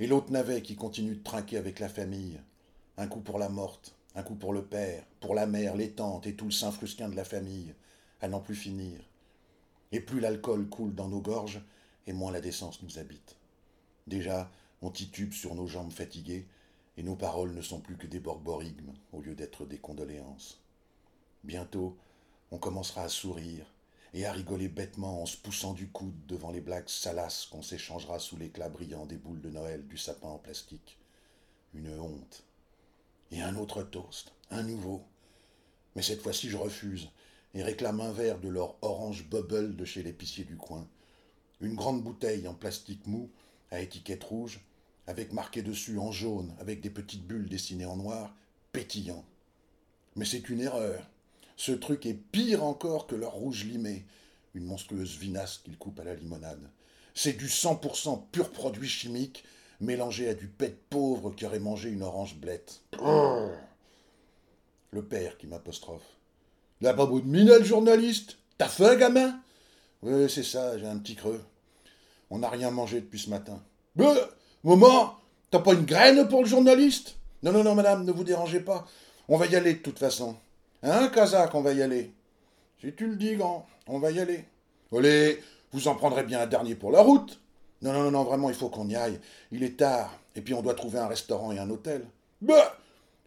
Et l'autre navet qui continue de trinquer avec la famille. Un coup pour la morte, un coup pour le père, pour la mère, les tantes et tout le saint frusquin de la famille, à n'en plus finir. Et plus l'alcool coule dans nos gorges, et moins la décence nous habite. Déjà, on titube sur nos jambes fatiguées, et nos paroles ne sont plus que des borborigmes au lieu d'être des condoléances. Bientôt, on commencera à sourire et à rigoler bêtement en se poussant du coude devant les blagues salaces qu'on s'échangera sous l'éclat brillant des boules de Noël du sapin en plastique. Une honte. Et un autre toast, un nouveau. Mais cette fois-ci, je refuse et réclame un verre de leur orange bubble de chez l'épicier du coin. Une grande bouteille en plastique mou, à étiquette rouge, avec marqué dessus en jaune, avec des petites bulles dessinées en noir, pétillant. Mais c'est une erreur. Ce truc est pire encore que leur rouge limé, une monstrueuse vinasse qu'ils coupent à la limonade. C'est du 100% pur produit chimique, mélangé à du pet pauvre qui aurait mangé une orange blette. Le père qui m'apostrophe. La pas beau de miner, le journaliste T'as faim, gamin Oui, c'est ça, j'ai un petit creux. On n'a rien mangé depuis ce matin. Maman, t'as pas une graine pour le journaliste? Non, non, non, madame, ne vous dérangez pas. On va y aller de toute façon. Hein, Kazakh, on va y aller. Si tu le dis, grand, on va y aller. Allez, vous en prendrez bien un dernier pour la route. Non, non, non, vraiment, il faut qu'on y aille. Il est tard, et puis on doit trouver un restaurant et un hôtel. Bah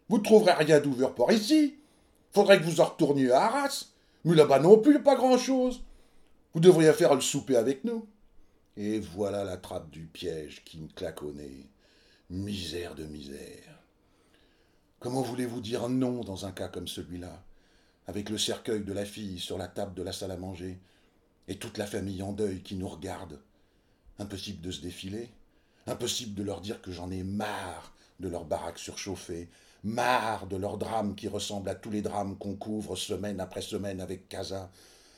Vous trouverez rien d'ouvert par ici. Faudrait que vous en retourniez à Arras. Mais là-bas non plus, pas grand-chose. Vous devriez faire le souper avec nous. Et voilà la trappe du piège qui me nez. Misère de misère. Comment voulez-vous dire non dans un cas comme celui-là, avec le cercueil de la fille sur la table de la salle à manger, et toute la famille en deuil qui nous regarde? Impossible de se défiler, impossible de leur dire que j'en ai marre de leur baraque surchauffée, marre de leur drame qui ressemble à tous les drames qu'on couvre semaine après semaine avec Casa,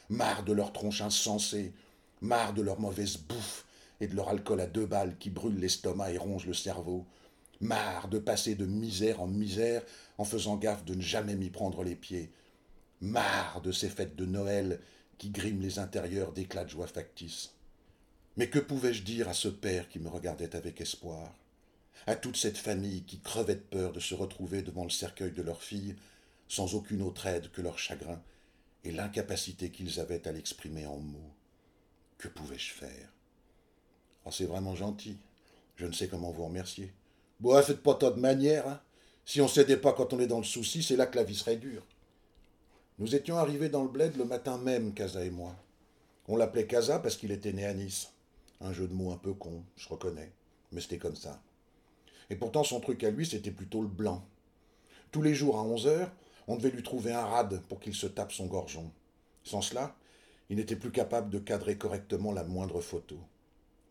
marre de leur tronche insensée, marre de leur mauvaise bouffe et de leur alcool à deux balles qui brûle l'estomac et ronge le cerveau, marre de passer de misère en misère en faisant gaffe de ne jamais m'y prendre les pieds, marre de ces fêtes de Noël qui griment les intérieurs d'éclats de joie factices. Mais que pouvais-je dire à ce père qui me regardait avec espoir, à toute cette famille qui crevait de peur de se retrouver devant le cercueil de leur fille, sans aucune autre aide que leur chagrin et l'incapacité qu'ils avaient à l'exprimer en mots Que pouvais-je faire? Oh, c'est vraiment gentil. Je ne sais comment vous remercier. Bon, faites pas tant de manière. Hein. Si on s'aidait pas quand on est dans le souci, c'est là que la vie serait dure. Nous étions arrivés dans le bled le matin même, Casa et moi. On l'appelait Casa parce qu'il était né à Nice. Un jeu de mots un peu con, je reconnais, mais c'était comme ça. Et pourtant, son truc à lui, c'était plutôt le blanc. Tous les jours à 11 heures, on devait lui trouver un rade pour qu'il se tape son gorgeon. Sans cela, il n'était plus capable de cadrer correctement la moindre photo.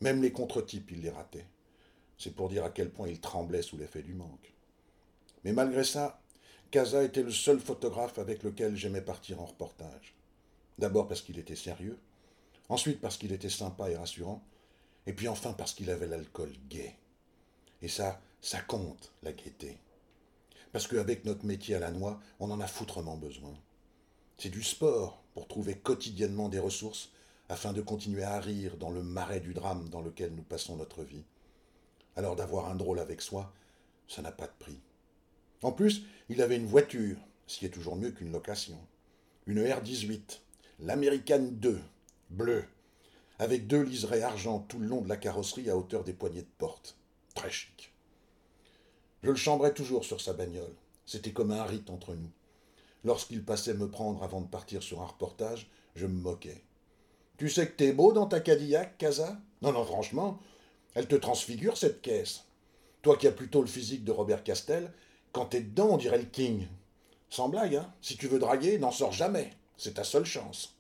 Même les contre-types, il les ratait. C'est pour dire à quel point il tremblait sous l'effet du manque. Mais malgré ça, Casa était le seul photographe avec lequel j'aimais partir en reportage. D'abord parce qu'il était sérieux, ensuite parce qu'il était sympa et rassurant, et puis enfin parce qu'il avait l'alcool gai. Et ça, ça compte, la gaieté. Parce qu'avec notre métier à la noix, on en a foutrement besoin. C'est du sport pour trouver quotidiennement des ressources afin de continuer à rire dans le marais du drame dans lequel nous passons notre vie. Alors d'avoir un drôle avec soi, ça n'a pas de prix. En plus, il avait une voiture, ce qui est toujours mieux qu'une location. Une R18, l'American 2, bleue, avec deux liserés argent tout le long de la carrosserie à hauteur des poignées de porte. Très chic. Je le chambrais toujours sur sa bagnole. C'était comme un rite entre nous. Lorsqu'il passait me prendre avant de partir sur un reportage, je me moquais. Tu sais que t'es beau dans ta Cadillac, Casa? Non, non, franchement, elle te transfigure, cette caisse. Toi qui as plutôt le physique de Robert Castel, quand t'es dedans, dirait le king. Sans blague, hein Si tu veux draguer, n'en sors jamais. C'est ta seule chance.